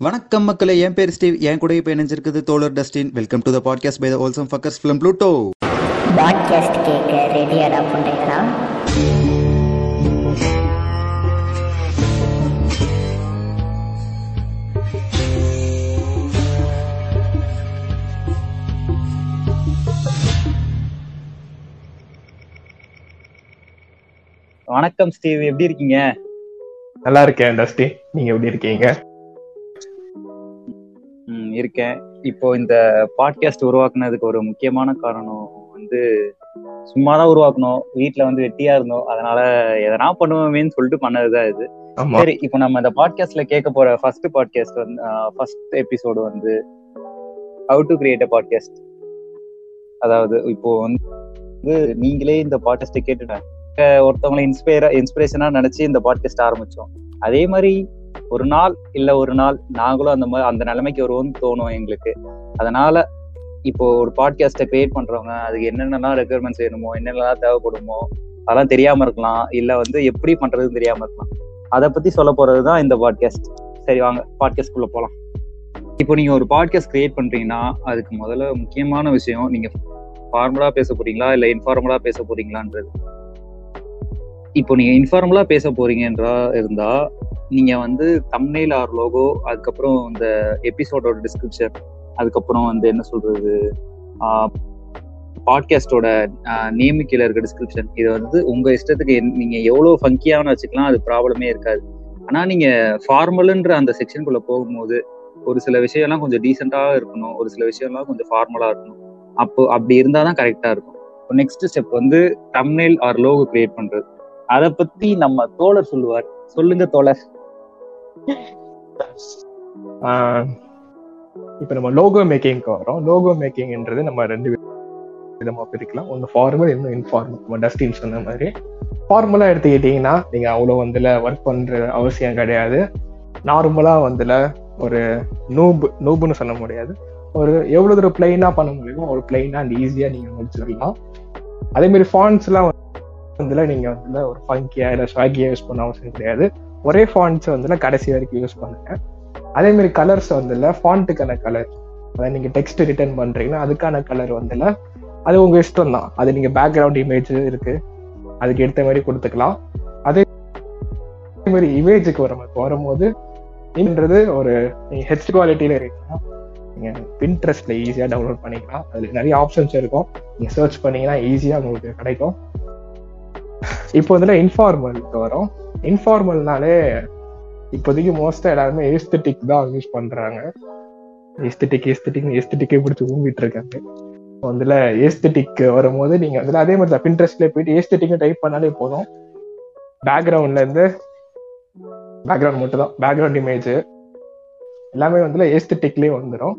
வணக்கம் மக்களே என் பேர் ஸ்டீவ் என் கூட இப்போ இணைஞ்சிருக்குது தோழர் Dustin. Welcome to the podcast by the awesome fuckers film Pluto podcast கேட்க ரெடியாடா புண்டையடா. வணக்கம் ஸ்டீவ் எப்படி இருக்கீங்க? நல்லா இருக்கேன் டஸ்டி நீங்க எப்படி இருக்கீங்க? இருக்கேன். இப்போ இந்த பாட்காஸ்ட் உருவாக்குனதுக்கு ஒரு முக்கியமான காரணம் வந்து சும்மா தான் உருவாக்கணும். வீட்ல வந்து வெட்டியா இருந்தோம். அதனால எதனா பண்ணுவோமேன்னு சொல்லிட்டு பண்ணதுதான் இது. சரி இப்போ நம்ம இந்த பாட்காஸ்ட்ல கேட்க போற ஃபர்ஸ்ட் பாட்காஸ்ட் வந்து ஃபர்ஸ்ட் எபிசோடு வந்து how to create a podcast அதாவது இப்போ வந்து நீங்களே இந்த பாட்காஸ்ட்டை கேட்டுட்டேன் ஒருத்தவங்களை இன்ஸ்பயரா இன்ஸ்பிரேஷனா நினைச்சு இந்த பாட்காஸ்ட் ஆரம்பிச்சோம். அதே மாதிரி ஒரு நாள் இல்ல ஒரு நாள் நாங்களும் அந்த மாதிரி அந்த நிலைமைக்கு வருவோம்னு தோணும் எங்களுக்கு. அதனால இப்போ ஒரு பாட்காஸ்ட்டை கிரியேட் பண்றவங்க அதுக்கு என்னென்னலாம் ரெக்குயர்மெண்ட்ஸ் வேணுமோ என்னென்னலாம் தேவைப்படுமோ அதெல்லாம் தெரியாம இருக்கலாம். இல்ல வந்து எப்படி பண்றதுன்னு தெரியாம இருக்கலாம். அதை பத்தி சொல்ல போறதுதான் இந்த பாட்காஸ்ட் சரி வாங்க பாட்காஸ்ட் குள்ள போலாம். இப்போ நீங்க ஒரு பாட்காஸ்ட் கிரியேட் பண்றீங்கன்னா அதுக்கு முதல்ல முக்கியமான விஷயம் நீங்க ஃபார்மலா பேச போறீங்களா? இல்ல இன்ஃபார்மலா பேச போறீங்களான்றது. இப்போ நீங்க இன்ஃபார்மலா பேச போறீங்கன்றா இருந்தா நீங்க வந்து தம்னெயில் ஆர் லோகோ அதுக்கப்புறம் இந்த எபிசோடோட டிஸ்கிரிப்ஷன் அதுக்கப்புறம் வந்து என்ன சொல்றது பாட்காஸ்டோட நேமு கீழே இருக்க டிஸ்கிரிப்ஷன் இது வந்து உங்க இஷ்டத்துக்கு என்- நீங்க எவ்வளவு ஃபங்கியான வச்சுக்கலாம் அது ப்ராப்ளமே இருக்காது. ஆனா நீங்க ஃபார்மலுன்ற அந்த செக்ஷனுக்குள்ள போகும்போது ஒரு சில விஷயம்லாம் கொஞ்சம் டீசெண்டாக இருக்கணும் ஒரு சில விஷயம்லாம் கொஞ்சம் ஃபார்மலா இருக்கணும். அப்போ அப்படி இருந்தால் தான் கரெக்டாக இருக்கும். இப்போ நெக்ஸ்ட் ஸ்டெப் வந்து தம்னைல் ஆர் லோகோ கிரியேட் பண்றது. அதை பத்தி நம்ம தோழர் சொல்லுவார். சொல்லுங்க தோழர். இப்ப நம்ம லோகோ மேக்கிங்க்கு வரோம் லோகோ மேக்கிங்ன்றது நம்ம ரெண்டு வி- விதமா பிரிக்கலாம். ஒன்னு ஃபார்மல் இன்னும் இன்ஃபார்மல் நம்ம டஸ்டின் சொன்ன மாதிரி. ஃபார்மலாக எடுத்துக்கிட்டீங்கன்னா நீங்க அவ்வளவு வந்துல ஒர்க் பண்ற அவசியம் கிடையாது. நார்மலா வந்துல ஒரு நூபு நூபுன்னு சொல்ல முடியாது. ஒரு எவ்வளவு தூரம் பிளைனா பண்ண முடியுமோ ஒரு பிளைனா அண்ட் ஈஸியா நீங்க முடிச்சிடலாம். அதே மாதிரி எல்லாம் வந்துல நீங்க வந்துல ஒரு ஃபங்கியாக இல்லை ஸ்வாகியாக யூஸ் பண்ண அவசியம் கிடையாது. ஒரே ஃபாண்ட்ஸ் வந்து கடைசி வரைக்கும் யூஸ் பண்ணுங்க. அதே மாதிரி கலர்ஸ் வந்துல ஃபாண்ட்டுக்கான கலர் அதாவது நீங்க டெக்ஸ்ட் ரிட்டர்ன் பண்றீங்கன்னா அதுக்கான கலர் வந்துல அது உங்க இஷ்டம் தான். அது நீங்க பேக்ரவுண்ட் இமேஜ் இருக்கு. அதுக்கு எடுத்த மாதிரி கொடுத்துக்கலாம். அதே மாதிரி இமேஜுக்கு வர வரும்போது இன்னது ஒரு நீங்க ஹெச் குவாலிட்டியில இருக்கீங்கன்னா நீங்க பின்ட்ரெஸ்ட்ல ஈஸியா டவுன்லோட் பண்ணிக்கலாம். அதுல நிறைய ஆப்ஷன்ஸ் இருக்கும். நீங்க சர்ச் பண்ணீங்கன்னா ஈஸியா உங்களுக்கு கிடைக்கும். இப்போ வந்துல இன்ஃபார்மல் வரும். இன்ஃபார்மல்னாலே இப்போதைக்கு மோஸ்டா எல்லாருமே ஏஸ்தட்டிக் தான் யூஸ் பண்றாங்க. ஏஸ்தட்டிக் ஏஸ்தட்டிக் ஏஸ்தட்டிக்கே பிடிச்சி ஊம்பிட்டு இருக்காங்க. அதுல ஏஸ்தட்டிக் வரும்போது நீங்க அதுல அதே மாதிரி தான் பின்ட்ரெஸ்ட்ல போயிட்டு ஏஸ்தட்டிக் டைப் பண்ணாலே போதும். பேக்ரவுண்ட்ல இருந்து பேக்ரவுண்ட் மட்டும் தான் பேக்ரவுண்ட் இமேஜ் எல்லாமே வந்து ஏஸ்தட்டிக்லயே வந்துடும்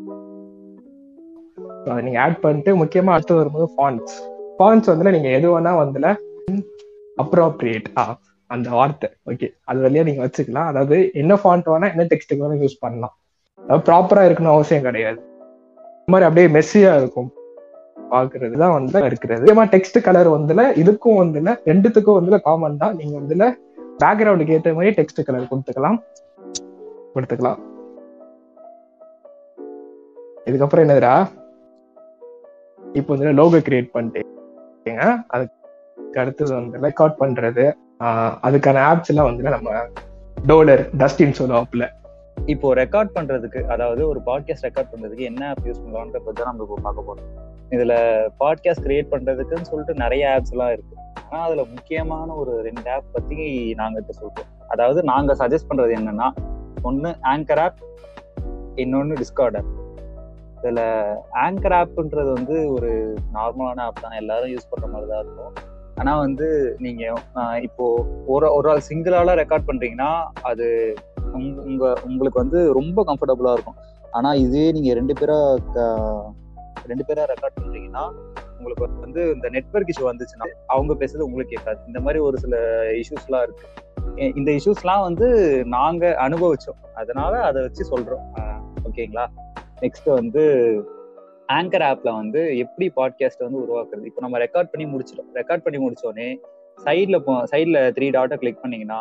அதை நீங்க ஆட் பண்ணிட்டு முக்கியமா அடுத்து வரும்போது ஃபாண்ட்ஸ் ஃபான்ஸ் வந்து நீங்க எது வேணா வந்துல அப்ரோப்ரியேட் ஆ அந்த வார்த்தை. ஓகே அது வழியா நீங்க வச்சுக்கலாம். அதாவது என்ன ஃபாண்ட் வேணா என்ன டெக்ஸ்ட்டுக்கு வேணா யூஸ் பண்ணலாம். அதாவது ப்ராப்பரா இருக்கணும் அவசியம் கிடையாது. இந்த மாதிரி அப்படியே மெஸ்ஸியா இருக்கும். பாக்குறது தான் வந்து இருக்கிறது. அதே மாதிரி டெக்ஸ்ட் கலர் வந்துல இதுக்கும் வந்துல ரெண்டுத்துக்கும் வந்துல காமன் தான். நீங்க வந்துல பேக்ரவுண்டுக்கு ஏற்ற மாதிரி டெக்ஸ்ட் கலர் கொடுத்துக்கலாம். கொடுத்துக்கலாம். இதுக்கப்புறம் என்னதுடா? இப்போ வந்து லோகோ கிரியேட் பண்ணிட்டு அதுக்கு அடுத்தது வந்து ரெக்கார்ட் பண்றது. அதுக்கான ஆப்ஸ் எல்லாம் வந்து நம்ம டோலர் டஸ்டின் சொல்லுவாப்ல இப்போ ரெக்கார்ட் பண்றதுக்கு அதாவது ஒரு பாட்காஸ்ட் ரெக்கார்ட் பண்றதுக்கு என்ன ஆப் யூஸ் பண்ணலாம்ன்ற பத்தி தான் நம்ம இப்போ பார்க்க போறோம். இதுல பாட்காஸ்ட் கிரியேட் பண்றதுக்குன்னு சொல்லிட்டு நிறைய ஆப்ஸ் எல்லாம் இருக்கு. ஆனா அதுல முக்கியமான ஒரு ரெண்டு ஆப் பத்தி நாங்க இப்ப சொல்றோம். அதாவது நாங்க சஜஸ்ட் பண்றது என்னன்னா ஒன்னு ஆங்கர் ஆப் இன்னொன்னு டிஸ்கார்ட் ஆப் இதுல ஆங்கர் ஆப்ன்றது வந்து ஒரு நார்மலான ஆப் தான். எல்லாரும் யூஸ் பண்ற மாதிரி தான் இருக்கும். ஆனா வந்து நீங்க இப்போ ஒரு ஒரு ஆள் சிங்கிளால ரெக்கார்ட் பண்றீங்கன்னா அது உங்க- உங்களுக்கு வந்து ரொம்ப கம்ஃபர்டபுளா இருக்கும். ஆனா இதே நீங்க ரெண்டு பேரா ரெண்டு பேரா ரெக்கார்ட் பண்றீங்கன்னா உங்களுக்கு வந்து இந்த நெட்வொர்க் இஷ்யூ வந்துச்சுன்னா அவங்க பேசுறது உங்களுக்கு கேட்காது. இந்த மாதிரி ஒரு சில இஷ்யூஸ்லாம் இருக்கு. இந்த இஷ்யூஸ்லாம் வந்து நாங்க அனுபவிச்சோம். அதனால அதை வச்சு சொல்றோம். ஓகேங்களா? நெக்ஸ்ட் வந்து ஆங்கர் ஆப்ல வந்து எப்படி பாட்காஸ்ட் வந்து உருவாக்குறது? இப்போ நம்ம ரெக்கார்ட் பண்ணி முடிச்சிடும் ரெக்கார்ட் பண்ணி முடிச்சோடனே சைட்ல சைட்ல த்ரீ டாட்டை கிளிக் பண்ணீங்கன்னா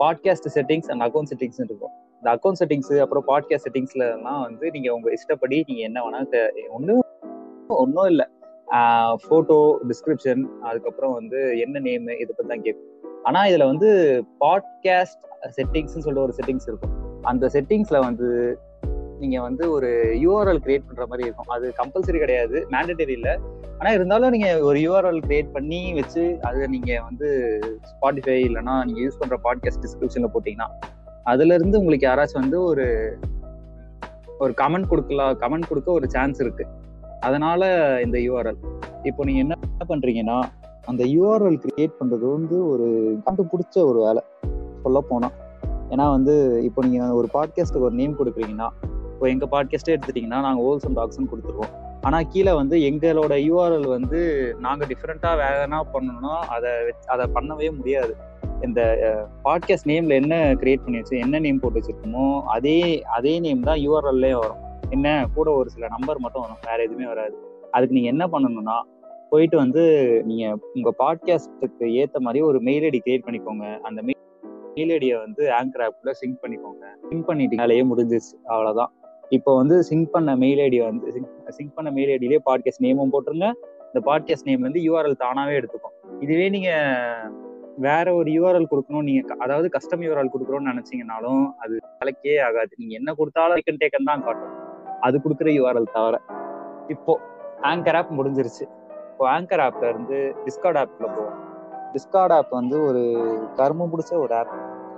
podcast settings and account settings இருக்கும். இந்த அக்கௌண்ட் செட்டிங்ஸ் அப்புறம் பாட்காஸ்ட் செட்டிங்ஸ்ல எல்லாம் வந்து நீங்க உங்க இஷ்டப்படி நீங்க என்ன வேணா ஒன்றும் ஒன்றும் இல்லை. ஃபோட்டோ டிஸ்கிரிப்ஷன் அதுக்கப்புறம் வந்து என்ன நேம் இதை பத்தி தான் கேட்கும் ஆனா இதுல வந்து பாட்காஸ்ட் செட்டிங்ஸ்னு சொல்லிட்டு ஒரு செட்டிங்ஸ் இருக்கும். அந்த செட்டிங்ஸ்ல வந்து நீங்க வந்து ஒரு யூஆர்எல் கிரியேட் பண்ற மாதிரி இருக்கும். அது கம்பல்சரி கிடையாது. மேண்டடரி இல்லை. ஆனா இருந்தாலும் நீங்க ஒரு யூஆர்எல் கிரியேட் பண்ணி வச்சு அதை நீங்க வந்து ஸ்பாட்டிஃபை இல்லைன்னா நீங்க யூஸ் பண்ற பாட்காஸ்ட் டிஸ்கிரிப்ஷன்ல போட்டீங்கன்னா அதுல இருந்து உங்களுக்கு யாராச்சும் வந்து ஒரு ஒரு கமெண்ட் கொடுக்கலாம். கமெண்ட் கொடுக்க ஒரு சான்ஸ் இருக்கு. அதனால இந்த யூஆர்எல் இப்போ நீங்க என்ன பண்றீங்கன்னா அந்த யூஆர்எல் கிரியேட் பண்றது வந்து ஒரு கண்டுபிடிச்ச ஒரு வேலை. சொல்ல போனா. ஏன்னா வந்து இப்போ நீங்க ஒரு பாட்காஸ்ட்டுக்கு ஒரு நேம் கொடுக்குறீங்கன்னா இப்போ எங்கள் பாட்காஸ்டே எடுத்துட்டீங்கன்னா நாங்கள் ஹோல்சம் டாக்ஸ்னு கொடுத்துருவோம். ஆனால் கீழே வந்து எங்களோட யூஆர்எல் வந்து நாங்க டிஃப்ரெண்டா என்ன பண்ணணும்னா அதை அதை பண்ணவே முடியாது. இந்த பாட்காஸ்ட் நேமில் என்ன கிரியேட் பண்ணி வச்சு என்ன நேம் போட்டு வச்சிருக்கோமோ அதே அதே நேம் தான் யூஆர்எல்லே வரும். என்ன? கூட ஒரு சில நம்பர் மட்டும் வரும். வேற எதுவுமே வராது. அதுக்கு நீங்கள் என்ன பண்ணணும்னா போயிட்டு வந்து நீங்கள் உங்கள் பாட்காஸ்ட்டுக்கு ஏற்ற மாதிரி ஒரு மெயில் ஐடி கிரியேட் பண்ணிக்கோங்க. அந்த மெயில் ஐடியை வந்து ஆங்கர் ஆப்பில் சிங்க் பண்ணிக்கோங்க. சிங்க் பண்ணிட்டீங்கனாலேயே முடிஞ்சிச்சு அவ்வளோதான் இப்போ வந்து சிங்க் பண்ண மெயில் ஐடி வந்து சிங்க் பண்ண மெயில் ஐடியிலே பாட்காஸ்ட் நேமும் போட்டுருங்க. இந்த பாட்காஸ்ட் நேம் வந்து யூஆர்எல் தானாவே எடுத்துக்கும். இதுவே நீங்க வேற ஒரு யூஆர்எல் கொடுக்கணும் நீங்க அதாவது கஸ்டம் யூஆர்எல் கொடுக்குறோம்னு நினைச்சீங்கனாலும் அது கலக்கே ஆகாது. நீங்க என்ன கொடுத்தாலும் டேக்கன் டேக்கன் தான் காட்டும். அது கொடுக்குற யூஆர்எல் தவிர. இப்போ ஆங்கர் ஆப் முடிஞ்சிருச்சு. இப்போ ஆங்கர் ஆப்ல இருந்து டிஸ்கார்ட் ஆப்ல போவோம். டிஸ்கார்ட் ஆப் வந்து ஒரு கரும பிடிச்ச ஒரு ஆப்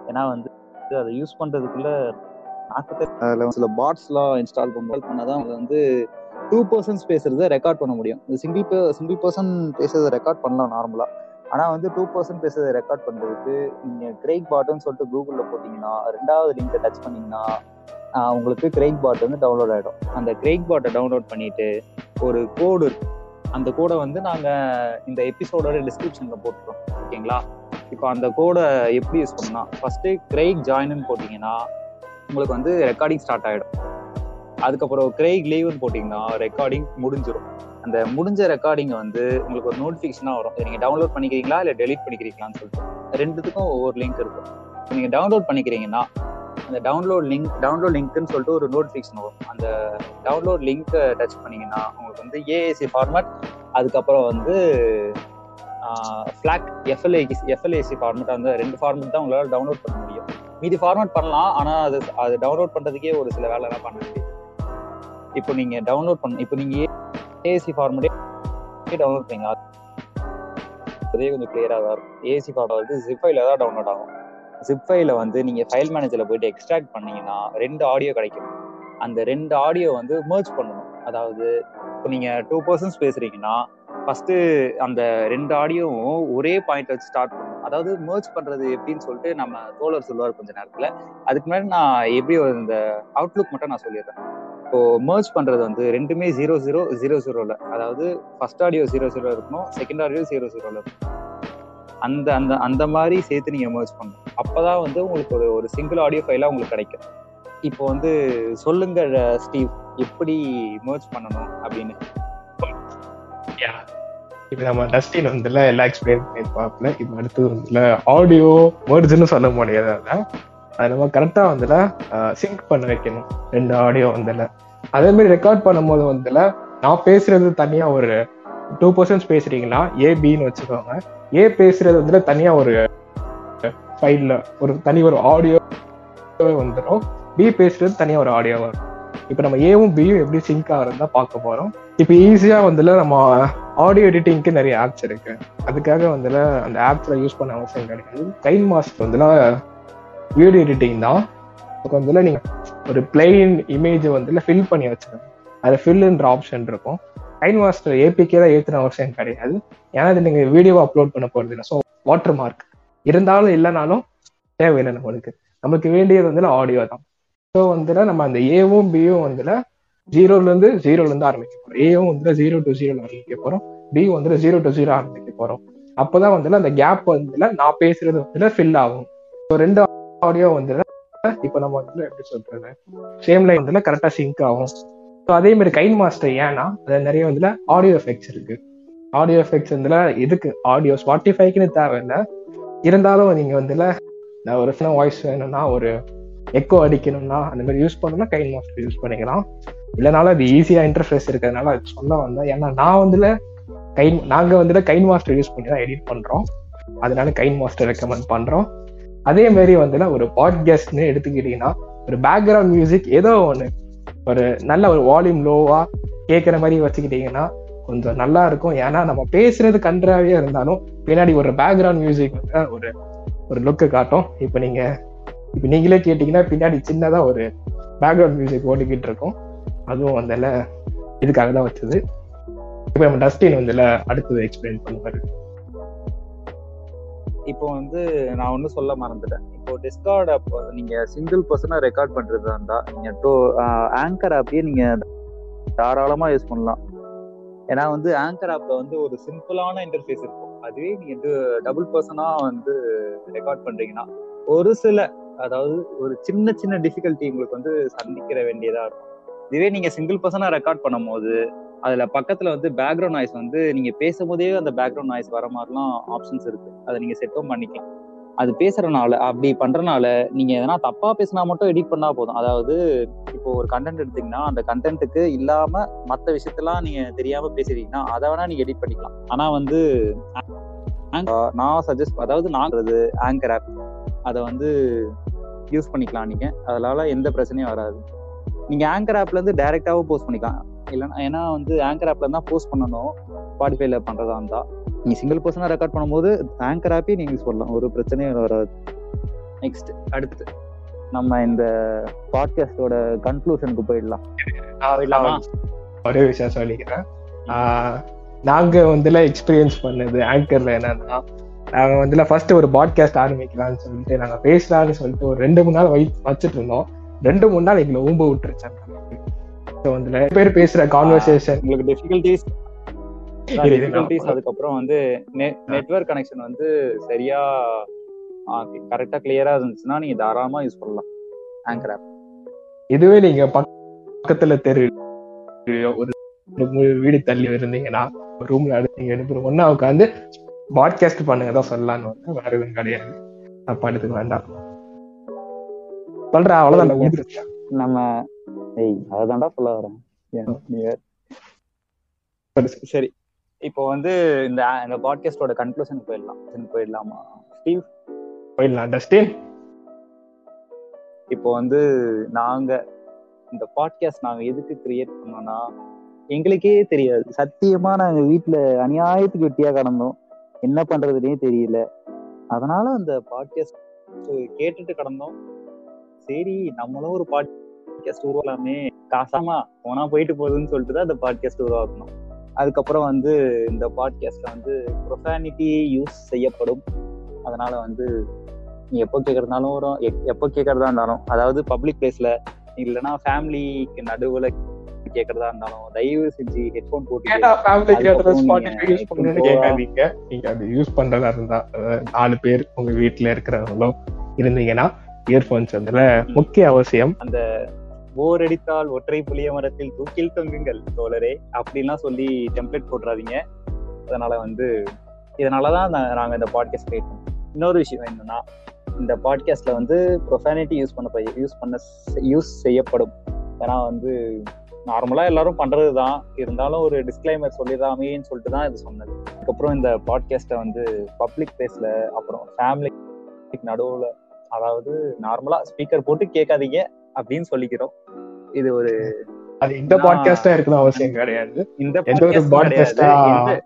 ஏன்னா வந்து அதை யூஸ் பண்றதுக்குள்ள அதுல சில பாட்ஸ்லாம் இன்ஸ்டால் பண்ணால் பண்ணாதான் அது வந்து டூ பர்சன்ஸ் பேசுறத ரெக்கார்ட் பண்ண முடியும். சிங்கிள் சிங்கிள் பர்சன் பேசுறதை ரெக்கார்ட் பண்ணலாம் நார்மலா ஆனா வந்து டூ பர்சன்ட் பேசுறதை ரெக்கார்ட் பண்றதுக்கு நீங்க கிரேக் பாட்னு சொல்லிட்டு கூகுள்ல போட்டீங்கன்னா ரெண்டாவது லிங்கை டச் பண்ணீங்கன்னா உங்களுக்கு கிரேக் பாட் வந்து டவுன்லோட் ஆகிடும் அந்த கிரேக் பாட்டை டவுன்லோட் பண்ணிட்டு ஒரு கோடு இருக்கு. அந்த கோடை வந்து நாங்க இந்த எபிசோடோட டிஸ்கிரிப்ஷன்ல போட்டுருக்கோம். ஓகேங்களா? இப்போ அந்த கோடை எப்படி யூஸ் பண்ணா ஃபர்ஸ்ட் கிரேக் ஜாயின்னு போட்டீங்கன்னா உங்களுக்கு வந்து ரெக்கார்டிங் ஸ்டார்ட் ஆகிடும் அதுக்கப்புறம் கிரேக் லீவ்னு போட்டிங்கன்னா ரெக்கார்டிங் முடிஞ்சிடும் அந்த முடிஞ்ச ரெக்கார்டிங்கை வந்து உங்களுக்கு ஒரு நோட்டிஃபிகேஷனாக வரும். நீங்கள் டவுன்லோட் பண்ணிக்கிறீங்களா இல்லை டெலிட் பண்ணிக்கிறீங்களான்னு சொல்லிட்டு. ரெண்டுத்துக்கும் ஒவ்வொரு லிங்க் இருக்கும். நீங்கள் டவுன்லோட் பண்ணிக்கிறீங்கன்னா அந்த டவுன்லோட் லிங்க் டவுன்லோட் லிங்க்னு சொல்லிட்டு ஒரு நோட்டிஃபிகேஷன் வரும். அந்த டவுன்லோட் லிங்க்கை டச் பண்ணிங்கன்னா உங்களுக்கு வந்து ஏஏசி ஃபார்மேட் அதுக்கப்புறம் வந்து ஃப்ளாக் எஃப்எல்ஏசி எஃப்எல்ஏசி ஃபார்மேட் அந்த ரெண்டு ஃபார்மேட் தான் உங்களால் டவுன்லோட் பண்ண முடியும். மீதி ஃபார்மேட் பண்ணலாம். ஆனால் அது அது டவுன்லோட் பண்ணுறதுக்கே ஒரு சில வேலைலாம் பண்ண முடியும் இப்போ நீங்கள் டவுன்லோட் பண்ண இப்போ நீங்கள் ஏசி ஃபார்மேட்டே டவுன்லோட் பண்ணீங்க அதே கொஞ்சம் கிளியராக தான் இருக்கும். ஏசி ஃபார்மேட் வந்து ஜிப் ஃபைல தான் டவுன்லோட் ஆகும். ஜிப் ஃபைல வந்து நீங்கள் ஃபைல் மேனேஜரில் போயிட்டு எக்ஸ்ட்ராக்ட் பண்ணீங்கன்னா ரெண்டு ஆடியோ கிடைக்கும். அந்த ரெண்டு ஆடியோ வந்து மர்ஜ் பண்ணணும். அதாவது இப்போ நீங்கள் டூ பர்சன்ஸ் பேசுறீங்கன்னா ஃபர்ஸ்ட் அந்த ரெண்டு ஆடியோவும் ஒரே பாயிண்ட் வச்சு ஸ்டார்ட் பண்ணணும். அதாவது மர்ச் பண்றது எப்படின்னு சொல்லிட்டு நம்ம தோழர் சொல்லுவார் கொஞ்ச நேரத்துல. அதுக்கு முன்னாடி நான் எப்படி இந்த அவுட்லுக் மட்டும் நான் சொல்லிடுறேன். இப்போ மர்ச் பண்றது வந்து ரெண்டுமே ஜீரோ ஜீரோ ஜீரோ ஜீரோல அதாவது ஃபர்ஸ்ட் ஆடியோ ஜீரோ ஜீரோ இருக்கணும் செகண்ட் ஆடியோ ஜீரோ ஜீரோல இருக்கணும். அந்த அந்த அந்த மாதிரி சேர்த்து நீங்க மர்ச் பண்ணணும். அப்பதான் வந்து உங்களுக்கு ஒரு ஒரு சிங்கிள் ஆடியோ ஃபைலா உங்களுக்கு கிடைக்கும். இப்போ வந்து சொல்லுங்க ஸ்டீவ் எப்படி மர்ச் பண்ணணும் அப்படின்னு. இப்போ நம்ம டஸ்டின் வந்துல எல்லாம் எக்ஸ்பிளைன் பண்ணியிருப்பாப்ல இப்போ அடுத்து வந்துல ஆடியோ வேர்ட்ஸ்னு சொல்ல முடியாது அதை. அதை நம்ம கரெக்டாக வந்துல சிங்க் பண்ண வைக்கணும். ரெண்டு ஆடியோ வந்துல. அதே மாதிரி ரெக்கார்ட் பண்ணும்போது வந்துல நான் பேசுறது தனியா ஒரு டூ பர்சன்ஸ் பேசுறீங்கன்னா ஏ பின்னு வச்சுக்கோங்க. ஏ பேசுறது வந்துல தனியா ஒரு ஃபைல்ல ஒரு தனி ஒரு ஆடியோ வந்துடும் பி பேசுறது தனியா ஒரு ஆடியோ வரும். இப்போ நம்ம ஏவும் பியும் எப்படி சிங்க் ஆகிறதா பார்க்க போறோம். இப்போ ஈஸியா வந்துல நம்ம ஆடியோ எடிட்டிங்க்கு நிறைய ஆப்ஸ் இருக்கு. அதுக்காக வந்துல அந்த ஆப்ஸ்ல யூஸ் பண்ண அவசியம் கிடையாது. கைன் மாஸ்டர் வந்துல வீடியோ எடிட்டிங் தான். அதுக்கு வந்துல நீங்க ஒரு பிளெயின் இமேஜ் வந்துல ஃபில் பண்ணி வச்சுக்கணும். அது ஃபில்ன்ற ஆப்ஷன் இருக்கும். கைன் மாஸ்டர் ஏபிகே தான் ஏற்றுன அவசியம் கிடையாது. ஏன்னா அது நீங்க வீடியோவை அப்லோட் பண்ண போறது இல்லை. ஸோ வாட்டர் மார்க் இருந்தாலும் இல்லைனாலும் தேவையில்லை நம்மளுக்கு நமக்கு வேண்டியது வந்து ஆடியோ தான். ஸோ வந்துல நம்ம அந்த ஏவும் பியும் வந்துல ஜீரோல இருந்து ஜீரோல இருந்து ஆரம்பிக்க போறோம். ஏவும் வந்து ஜீரோ டு ஜீரோ ஆரம்பிக்க போறோம். பி வந்து ஜீரோ டு ஜீரோ ஆரம்பிக்க போறோம். அப்பதான் வந்துல அந்த கேப் வந்துல நான் பேசுறது வந்துல ஃபில் ஆகும். ஸோ ரெண்டு ஆடியோ வந்துல இப்போ நம்ம வந்து எப்படி சொல்றது? சேம் லைன் வந்துல கரெக்டா சிங்க் ஆகும். ஸோ அதே மாதிரி கைன் மாஸ்டர் ஏன்னா அது நிறைய வந்துல ஆடியோ எஃபெக்ட்ஸ் இருக்கு. ஆடியோ எஃபெக்ட்ஸ் வந்துல எதுக்கு? ஆடியோ ஸ்பாட்டிஃபைக்குன்னு தேவையில்லை. இருந்தாலும் நீங்க வந்துல நான் ஒரு வாய்ஸ் வேணும்னா ஒரு எக்கோ அடிக்கணும்னா அந்த மாதிரி யூஸ் பண்ணணும்னா கைன் மாஸ்டர் யூஸ் பண்ணிக்கலாம். இல்லைனாலும் அது ஈஸியா இன்டர்ஃபேஸ் இருக்கிறதுனால அது சொல்ல வந்தேன் ஏன்னா நான் வந்துல கைன் நாங்க வந்துட்டு கைன் மாஸ்டர் யூஸ் பண்ணி தான் எடிட் பண்றோம். அதனால கைன் மாஸ்டர் ரெக்கமெண்ட் பண்றோம். அதே மாதிரி வந்துல ஒரு பாட்காஸ்ட்னு எடுத்துக்கிட்டீங்கன்னா ஒரு பேக்ரவுண்ட் மியூசிக் ஏதோ ஒன்று ஒரு நல்ல ஒரு வால்யூம் லோவா கேட்குற மாதிரி வச்சுக்கிட்டீங்கன்னா கொஞ்சம் நல்லா இருக்கும். ஏன்னா நம்ம பேசுறது கன்றாவே இருந்தாலும் பின்னாடி ஒரு பேக்ரவுண்ட் மியூசிக் வந்து ஒரு ஒரு லுக்கு காட்டும். இப்போ நீங்க இப்போ நீங்களே கேட்டீங்கன்னா பின்னாடி சின்னதாக ஒரு பேக்ரவுண்ட் மியூசிக் ஓடிக்கிட்டு இருக்கும். அதுவும் வந்தால இதுக்காக தான் வச்சது. இப்போ நம்ம டஸ்டின் வந்துல அடுத்தது எக்ஸ்பிளைன் பண்ணுவாரு. இப்போ வந்து நான் ஒன்றும் சொல்ல மறந்துட்டேன். இப்போ டிஸ்கார்ட் ஆப் நீங்க சிங்கிள் பர்சனா ரெக்கார்ட் பண்றதா இருந்தா நீங்க டோ ஆங்கர் ஆப்பையே நீங்க தாராளமா யூஸ் பண்ணலாம். ஏன்னா வந்து ஆங்கர் ஆப்ல வந்து ஒரு சிம்பிளான இன்டர்ஃபேஸ் இருக்கும். அதுவே நீங்க வந்து டபுள் பர்சனா வந்து ரெக்கார்ட் பண்றீங்கன்னா ஒரு சில அதாவது ஒரு சின்ன சின்ன டிஃபிகல்ட்டி உங்களுக்கு வந்து சந்திக்கிற வேண்டியதா இருக்கும். இதுவே நீங்க சிங்கிள் பர்சனா ரெக்கார்ட் பண்ணும் போது அதுல பக்கத்துல வந்து பேக்ரவுண்ட் நாய்ஸ் வந்து நீங்க பேசும்போதே அந்த பேக்ரவுண்ட் நாய்ஸ் வர மாதிரிலாம் ஆப்ஷன்ஸ் இருக்கு. அதை நீங்க செட்டும் பண்ணிக்கலாம். அது பேசுறனால அப்படி பண்றனால நீங்க எதனா தப்பா பேசினா மட்டும் எடிட் பண்ணா போதும். அதாவது இப்போ ஒரு கண்டென்ட் எடுத்தீங்கன்னா அந்த கண்டென்ட்டுக்கு இல்லாம மத்த விஷயத்தெல்லாம் நீங்க தெரியாம பேசுறீங்கன்னா அதை வேணா நீங்க எடிட் பண்ணிக்கலாம். ஆனா வந்து நான் சஜஸ்ட் அதாவது நான் ஆங்கர் ஆப் அதை வந்து யூஸ் பண்ணிக்கலாம் நீங்க. அதனால எந்த பிரச்சனையும் வராது. நீங்க ஆங்கர் ஆப்ல இருந்து டைரக்டாவும் போஸ்ட் பண்ணிக்கலாம். இல்லைன்னா ஏன்னா வந்து ஆங்கர் ஆப்ல தான் போஸ்ட் பண்ணணும். ஸ்பாட்டிஃபைல பண்றதா இருந்தா. நீங்க சிங்கிள் பர்சனா ரெக்கார்ட் பண்ணும்போது ஆங்கர் ஆப்பே நீங்க யூஸ் பண்ணலாம் ஒரு பிரச்சனையும் வராது. நெக்ஸ்ட் அடுத்து. நம்ம இந்த பாட்காஸ்டோட கன்க்ளூஷனுக்கு போயிடலாம்? ஒரே விஷயம் சொல்லிக்கிறேன். ஆஹ் நாங்க வந்துல எக்ஸ்பீரியன்ஸ் பண்ணது ஆங்கர்ல என்னன்னா நாங்க வந்துல ஃபர்ஸ்ட் ஒரு பாட்காஸ்ட் ஆரம்பிக்கலாம்னு சொல்லிட்டு நாங்க பேசலாம்னு சொல்லிட்டு ஒரு ரெண்டு மூணு நாள் வை வச்சுட்டு இருந்தோம். ரெண்டு மூணு நாள் எங்களை ஊம்ப விட்டுருச்சாங்க ஸோ வந்துல பேர் பேசுற கான்வர்சேஷன் உங்களுக்கு டிஃபிகல்டிஸ் டிஃபிகல்டிஸ் அதுக்கப்புறம் வந்து நெட்வொர்க் கனெக்ஷன் வந்து சரியா கரெக்டா கிளியரா இருந்துச்சுன்னா நீங்க தாராளமா யூஸ் பண்ணலாம். ஆங்கர் ஆப் இதுவே நீங்க பக்கத்துல தெரு ஒரு வீடு தள்ளி இருந்தீங்கன்னா ரூம்ல அடுத்து ஒன்னா உட்காந்து பாட்காஸ்ட் பண்ணுங்க தான் சொல்லலாம்னு வந்து வேற எதுவும் கிடையாது. தப்பா எடுத்துக்க வேண்டாம். சொல்றேன் அவ்வளவுதான். நம்ம ஏய் அதுதான்டா சொல்ல வரேன். சரி, இப்போ வந்து இந்த இந்த பாட்காஸ்டோட கன்க்ளூஷன் போயிடலாம். போயிடலாமா? ஸ்டீவ் போயிடலாம். டஸ்டின் இப்போ வந்து நாங்க இந்த பாட்காஸ்ட் நாங்க எதுக்கு கிரியேட் பண்ணோம்னா எங்களுக்கே தெரியாது. சத்தியமா நாங்க வீட்ல அநியாயத்துக்கு வெட்டியா கடந்தோம். என்ன பண்றதுனே தெரியல. அதனால அந்த பாட்காஸ்ட் கேட்டுட்டு கடந்தோம். சரி நம்மளும் ஒரு பாட்காஸ்ட் உருவாலாமே காசாமா போனா போயிட்டு போகுதுன்னு சொல்லிட்டு தான் அந்த பாட்காஸ்ட் உருவாக்கணும் அதுக்கப்புறம் வந்து இந்த பாட்காஸ்ட்ல வந்து ப்ரொஃபானிட்டி யூஸ் செய்யப்படும். அதனால வந்து நீ எப்போ கேட்கறதுனாலும் வரும். எப்போ கேட்கறதா இருந்தாலும். அதாவது பப்ளிக் பிளேஸ்ல இல்லைன்னா ஃபேமிலிக்கு நடுவில் கேட்கறதா இருந்தாலும் தயவு செஞ்சு ஹெட்ஃபோன் போட்டு கேட்டா ஃபேமிலி கேட்டத அதுக்கப்புறம் ஸ்பாட்டிஃபை நீங்க யூஸ் இப்போ- கேட்காதீங்க நீங்க. அது யூஸ் பண்றதா இருந்தா நாலு பேர் உங்க வீட்ல இருக்கிறவங்களும் இருந்தீங்கன்னா இயர்போன்ஸ் வந்துல முக்கிய அவசியம். அந்த போர் அடித்தால் ஒற்றை புளிய மரத்தில் தூக்கில் தொங்குங்கள் தோழரே அப்படின்லாம் சொல்லி டெம்ப்ளேட் போட்டுறாதீங்க அதனால வந்து இதனாலதான் நாங்க இந்த பாட்காஸ்ட் கிரியேட் பண்ணோம். இன்னொரு விஷயம் என்னன்னா இந்த பாட்காஸ்ட்ல வந்து ப்ரொஃபானிட்டி யூஸ் பண்ண யூஸ் பண்ண யூஸ் செய்யப்படும். ஏன்னா வந்து நார்மலா எல்லாரும் பண்றதுதான். இருந்தாலும் ஒரு டிஸ்க்ளைமர் சொல்லிடாமேன்னு சொல்லிட்டு தான் இது சொன்னது. அதுக்கப்புறம் இந்த பாட்காஸ்ட்டை வந்து பப்ளிக் பிளேஸ்ல அப்புறம் ஃபேமிலிக்கு நடுவுல அதாவது நார்மலா ஸ்பீக்கர் போட்டு கேட்காதீங்க அப்படின்னு சொல்லிக்கிறோம். இது ஒரு அது இந்த பாட்காஸ்டா இருக்கணும் அவசியம் கிடையாது. இந்த ஒரு எந்த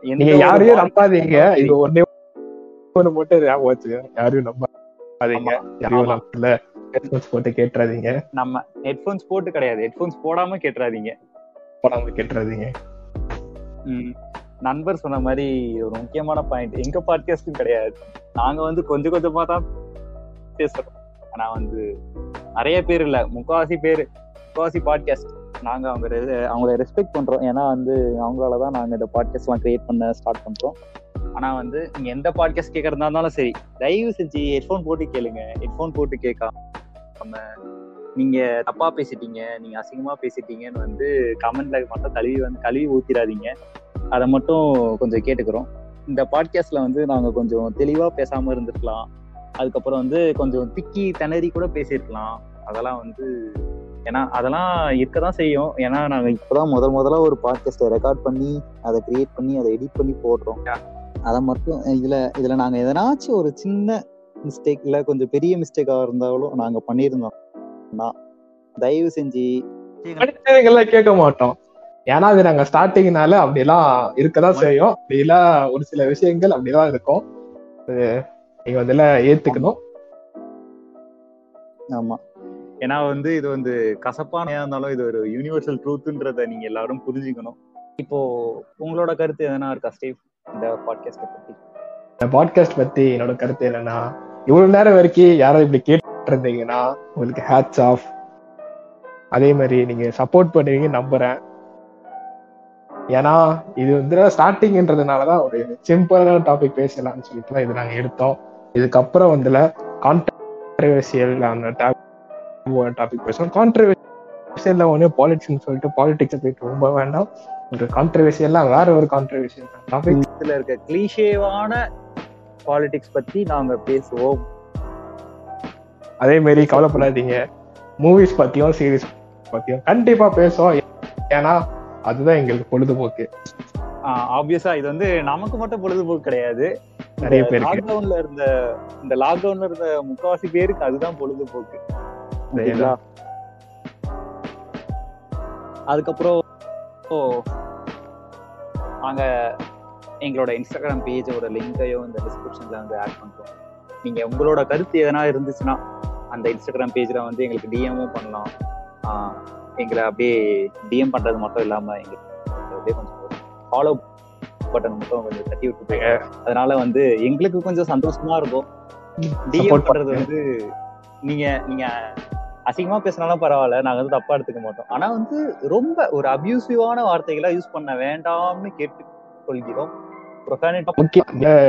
நீங்க யாரையும் நம்பாதீங்க. இது ஒன்னே ஒண்ணு மட்டும் ஞாபகம் வச்சுக்க யாரையும் நம்பாதீங்க. யாரையும் ஆமா. நம்பல. ஹெட்போன்ஸ் போட்டு கேட்டுறாதீங்க. நம்ம ஹெட்போன்ஸ் போட்டு கிடையாது. ஹெட்போன்ஸ் போடாம கேட்டுறாதீங்க. போடாம கேட்டுறாதீங்க. நண்பர் சொன்ன மாதிரி ஒரு முக்கியமான பாயிண்ட் எங்க பாட்காஸ்டும் கிடையாது. நாங்க வந்து கொஞ்சம் கொஞ்சமா தான் பேசுறோம். ஆனா வந்து நிறைய பேர் இல்ல. முக்காவாசி பேர் முக்காவாசி பாட்காஸ்ட் நாங்க அவங்க அவங்கள ரெஸ்பெக்ட் பண்றோம். ஏன்னா வந்து அவங்களால தான் நாங்க இந்த பாட்காஸ்ட் எல்லாம் கிரியேட் பண்ண ஸ்டார்ட் பண்றோம். ஆனா வந்து நீங்க எந்த பாட்காஸ்ட் கேட்கறதா இருந்தாலும் சரி தயவு செஞ்சு ஹெட்ஃபோன் போட்டு கேளுங்க. ஹெட்ஃபோன் போட்டு கேட்காம நம்ம நீங்க தப்பா பேசிட்டீங்க நீங்க அசிங்கமா பேசிட்டீங்கன்னு வந்து கமெண்ட்ல மட்டும் கழுவி வந்து கழுவி ஊத்திராதீங்க அதை மட்டும் கொஞ்சம் கேட்டுக்கிறோம். இந்த பாட்காஸ்ட்ல வந்து நாங்க கொஞ்சம் தெளிவா பேசாம இருந்திருக்கலாம். அதுக்கப்புறம் வந்து கொஞ்சம் திக்கி திணறி கூட பேசியிருக்கலாம். அதெல்லாம் வந்து ஏன்னா அதெல்லாம் இருக்கதான் செய்யும். ஏன்னா நாங்க இப்பதான் முதல் முதல்ல ஒரு பாட்காஸ்ட்டை ரெக்கார்ட் பண்ணி அதை கிரியேட் பண்ணி அதை எடிட் பண்ணி போடுறோம். அதை மட்டும் இதுல இதுல நாங்க எதனாச்சும் ஒரு சின்ன மிஸ்டேக் இல்ல கொஞ்சம் பெரிய மிஸ்டேக்கா இருந்தாலும் நாங்க பண்ணியிருந்தோம். தயவு செஞ்சு கேட்க மாட்டோம். ஏன்னா அது நாங்க ஸ்டார்டிங்னால அப்படிலாம் இருக்கதான் செய்யும். அப்படிலாம் ஒரு சில விஷயங்கள் அப்படிதான் இருக்கும். நீங்க வந்து ஏத்துக்கணும். ஆமா. ஏன்னா வந்து இது வந்து கசப்பான இருந்தாலும் இது ஒரு யூனிவர்சல் ட்ரூத்ன்றத நீங்க எல்லாரும் புரிஞ்சுக்கணும். இப்போ உங்களோட கருத்து எதனா இருக்கா ஸ்டீவ்? இந்த பாட்காஸ்ட பத்தி. இந்த பாட்காஸ்ட் பத்தி என்னோட கருத்து என்னன்னா இவ்வளவு நேரம் வரைக்கும் யாராவது இப்படி கேட்டு இருந்தீங்கன்னா உங்களுக்கு ஹேட்ஸ் ஆஃப் அதே மாதிரி நீங்க சப்போர்ட் பண்ணுவீங்க நம்புறேன். ஏன்னா இது வந்து ஸ்டார்டிங்ன்றதுனாலதான் ஒரு சிம்பிளான டாபிக் பேசலாம்னு சொல்லிட்டு தான் இது நாங்க எடுத்தோம். இதுக்கப்புறம் வந்துல கான்ட்ரவர்சியல் டாபிக் பேசுவோம். கான்ட்ரவர்சியல் ஒன்னே பாலிட்டிக்ஸ் சொல்லிட்டு பாலிடிக்ஸ் போயிட்டு ரொம்ப வேண்டாம். ஒரு கான்ட்ரவர்சியல்லாம் வேற ஒரு கான்ட்ரவர்சியல் டாபிக் இதுல இருக்க கிளீஷேவான பாலிடிக்ஸ் பத்தி நாங்க பேசுவோம். அதே மாதிரி கவலைப்படாதீங்க. மூவிஸ் பத்தியும் சீரிஸ் பத்தியும் கண்டிப்பா பேசுவோம். ஏன்னா அதுதான் எங்களுக்கு பொழுதுபோக்கு. ஆப்வியஸா இது வந்து நமக்கு மட்டும் பொழுதுபோக்கு கிடையாது. நிறைய பேருக்கு. லாக்டவுன்ல இருந்த இந்த லாக்டவுன்ல இருந்த முக்காவாசி பேருக்கு அதுதான் பொழுதுபோக்கு. அதுக்கப்புறம் ஓ, நாங்க எங்களோட இன்ஸ்டாகிராம் பேஜோட லிங்கையும் இந்த டிஸ்கிரிப்ஷன்ல வந்து ஆட் பண்றோம். நீங்க உங்களோட கருத்து எதனா இருந்துச்சுன்னா அந்த இன்ஸ்டாகிராம் பேஜ்ல வந்து எங்களுக்கு டிஎம்மும் பண்ணலாம். எங்களை அப்படியே டிஎம் பண்றது மட்டும் இல்லாம எங்களுக்கு அப்படியே கொஞ்சம் ஃபாலோ பட்டன் மட்டும் கொஞ்சம் தட்டி விட்டு அதனால வந்து எங்களுக்கு கொஞ்சம் சந்தோஷமா இருக்கும். டிஎம் பண்றது. வந்து நீங்க நீங்க அசிங்கமா பேசினாலும் பரவாயில்ல. நாங்க வந்து தப்பா எடுத்துக்க மாட்டோம். ஆனா வந்து ரொம்ப ஒரு அபியூசிவான வார்த்தைகளா யூஸ் பண்ண வேண்டாம்னு கேட்டு கொள்கிறோம் Profanity- ஓகே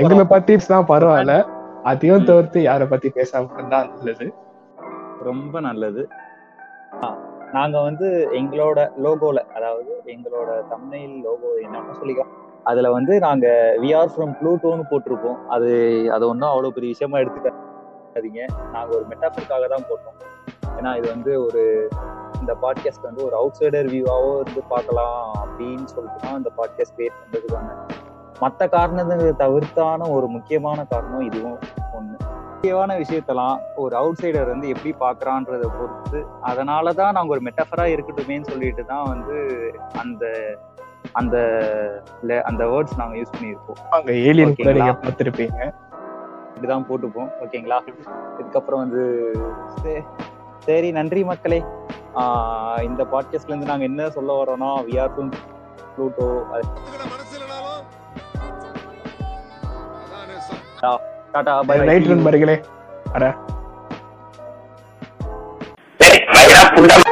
எங்களை பத்தி தான் பரவாயில்ல. அதையும் தவிர்த்து யாரை பத்தி பேசாம இருந்தா நல்லது? ரொம்ப நல்லது. நாங்க வந்து எங்களோட லோகோல அதாவது எங்களோட தமிழ் லோகோ என்னன்னு சொல்லிக்கலாம் அதுல வந்து நாங்க வி ஆர் ஃப்ரம் ப்ளூட்டோன்னு போட்டிருப்போம். அது அது ஒன்றும் அவ்வளோ பெரிய விஷயமா எடுத்துக்காதீங்க. நாங்க ஒரு மெட்டாஃபருக்காக தான் போட்டோம். ஏன்னா இது வந்து ஒரு இந்த பாட்காஸ்ட் வந்து ஒரு அவுட் சைடர் வியூவாவோ இருந்து பார்க்கலாம் அப்படின்னு சொல்லிட்டு தான் இந்த பாட்காஸ்ட் கிரியேட் பண்றதுக்கான மற்ற காரணத்தை தவிர்த்தான ஒரு முக்கியமான காரணம் இதுவும் ஒண்ணு. முக்கியமான விஷயத்தெல்லாம் ஒரு அவுட் சைடர் வந்து எப்படி பாக்குறான்றத பொறுத்து அதனால தான் நாங்க ஒரு மெட்டஃபரா இருக்கட்டுமேன்னு சொல்லிட்டு தான் வந்து அந்த அந்த அந்த வேர்ட்ஸ் நாங்க யூஸ் பண்ணியிருப்போம் அங்க ஏலியன் கூட பார்த்திருப்பீங்க. இப்படிதான் போட்டுப்போம் ஓகேங்களா? இதுக்கப்புறம் வந்து சரி நன்றி மக்களே. இந்த பாட்காஸ்ட்ல இருந்து நாங்க என்ன சொல்ல வரோம்னா we are Pluto tata bye right நண்பர்களே சரி, வயிறா புண்டை